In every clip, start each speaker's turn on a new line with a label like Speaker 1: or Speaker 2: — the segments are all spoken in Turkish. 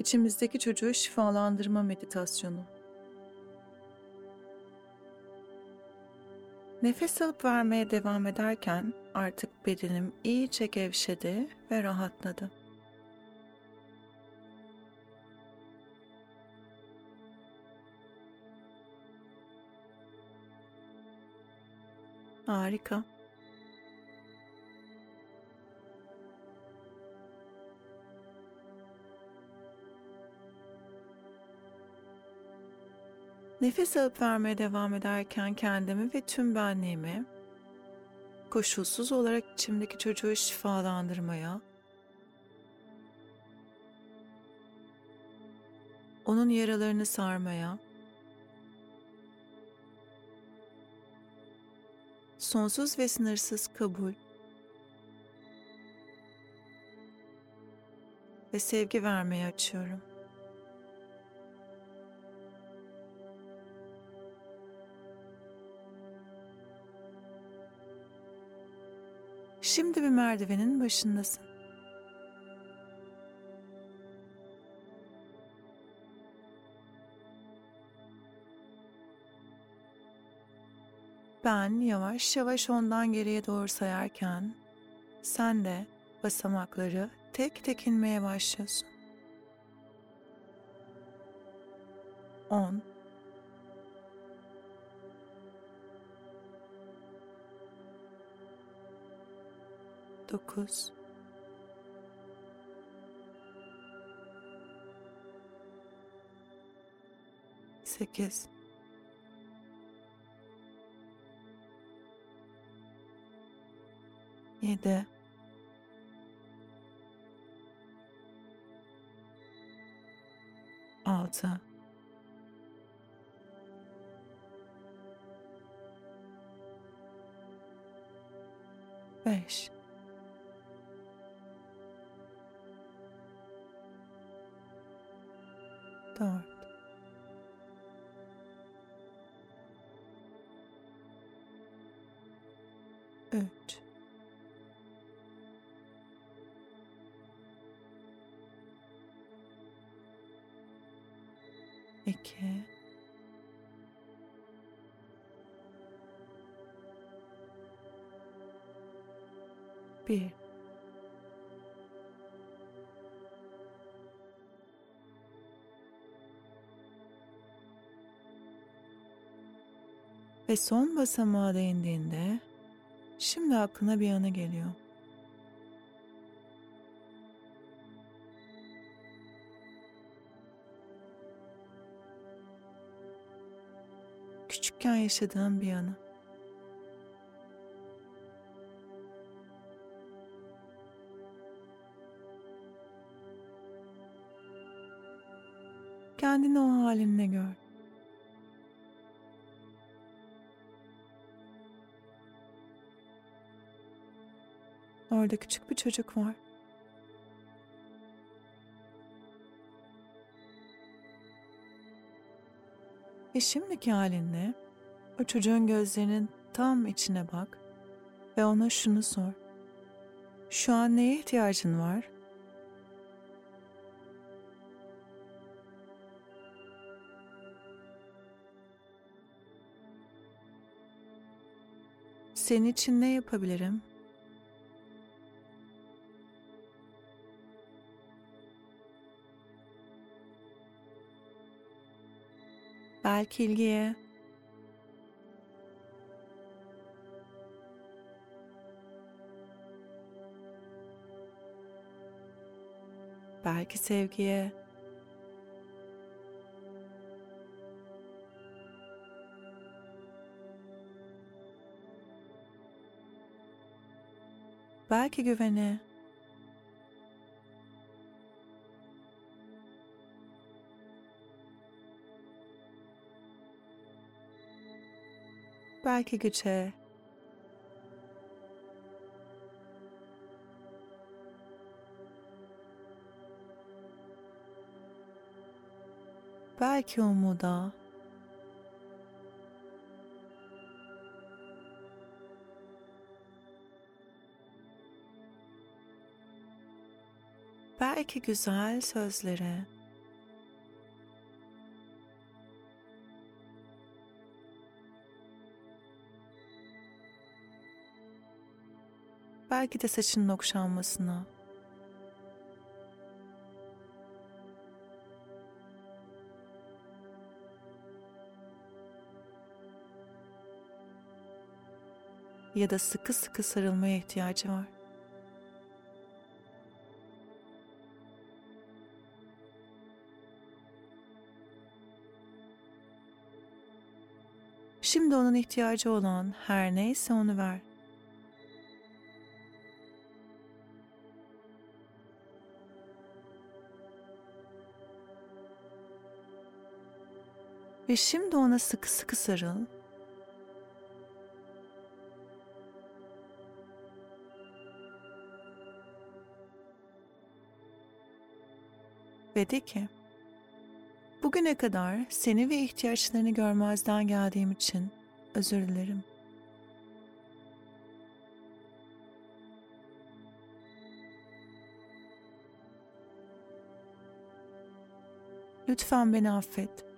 Speaker 1: İçimizdeki çocuğu şifalandırma meditasyonu. Nefes alıp vermeye devam ederken artık bedenim iyice gevşedi ve rahatladı. Harika. Nefes alıp vermeye devam ederken kendimi ve tüm benliğimi koşulsuz olarak içimdeki çocuğu şifalandırmaya, onun yaralarını sarmaya, sonsuz ve sınırsız kabul ve sevgi vermeye açıyorum. Şimdi bir merdivenin başındasın. Ben yavaş yavaş ondan geriye doğru sayarken sen de basamakları tek tek inmeye başlıyorsun. 10 9 8 7 6 5 3 2 1 Ve son basamağa değindiğinde şimdi aklına bir anı geliyor. Küçükken yaşadığın bir anı. Kendini o halinle gör. Orada küçük bir çocuk var. Ve şimdiki halinle o çocuğun gözlerinin tam içine bak ve ona şunu sor. Şu an neye ihtiyacın var? Senin için ne yapabilirim? Belki ilgiye, belki sevgiye, belki güvene, belki güce, belki umuda, belki güzel sözlere, Belki de saçının okşanmasına. Ya da sıkı sıkı sarılmaya ihtiyacı var. Şimdi onun ihtiyacı olan her neyse onu ver. Ve şimdi ona sıkı sıkı sarıl. Ve de ki, bugüne kadar seni ve ihtiyaçlarını görmezden geldiğim için özür dilerim. Lütfen beni affet.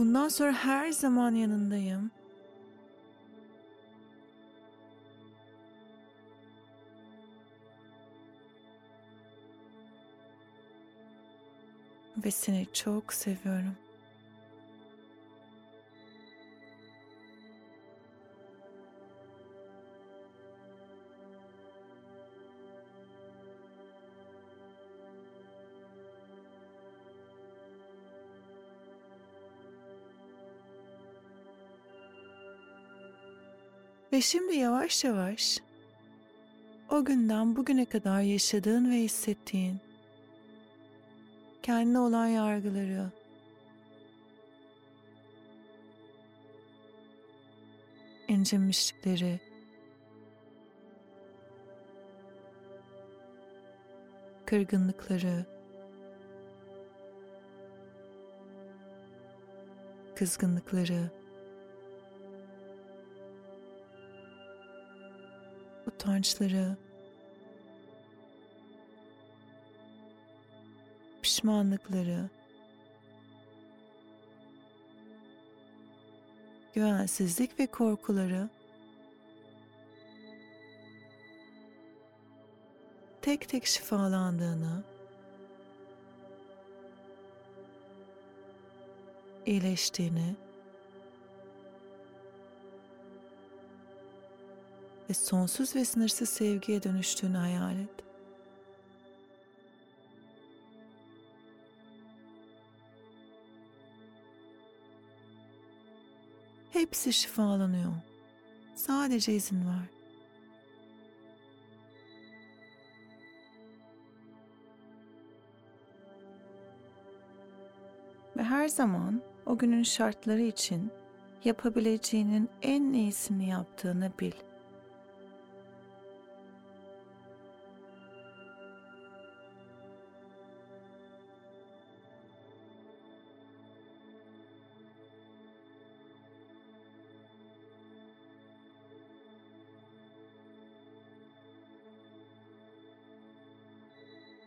Speaker 1: Bundan sonra her zaman yanındayım. Ve seni çok seviyorum. Ve şimdi yavaş yavaş o günden bugüne kadar yaşadığın ve hissettiğin kendine olan yargıları incinmişlikleri kırgınlıkları kızgınlıkları utançları, pişmanlıkları, güvensizlik ve korkuları. Tek tek şifalandığını, iyileştiğini ve sonsuz ve sınırsız sevgiye dönüştüğünü hayal et. Hepsi şifalanıyor. Sadece izin ver. Ve her zaman o günün şartları için yapabileceğinin en iyisini yaptığını bil.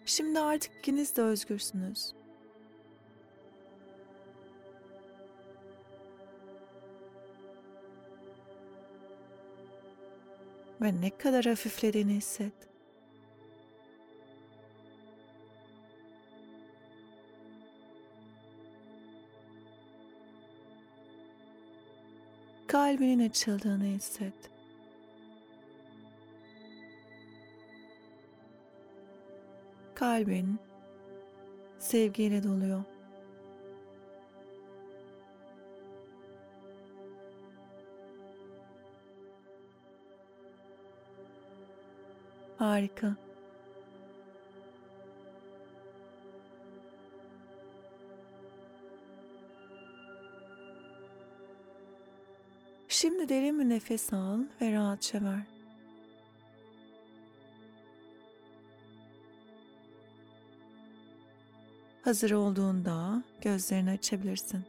Speaker 1: Şimdi artık ikiniz de özgürsünüz. Ve ne kadar hafiflediğini hisset. Kalbinin açıldığını hisset. Kalbin sevgiyle doluyor. Harika. Şimdi derin bir nefes al ve rahatça ver. Hazır olduğunda gözlerini açabilirsin.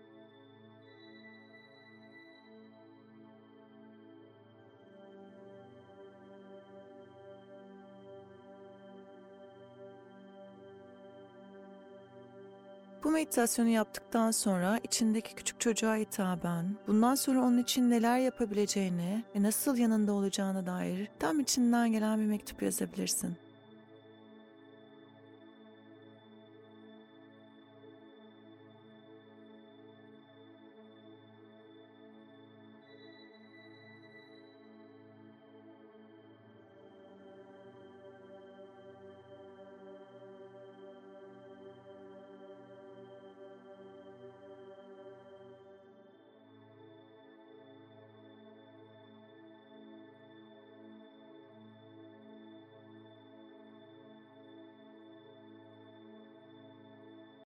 Speaker 1: Bu meditasyonu yaptıktan sonra içindeki küçük çocuğa hitaben, bundan sonra onun için neler yapabileceğini ve nasıl yanında olacağına dair tam içinden gelen bir mektup yazabilirsin.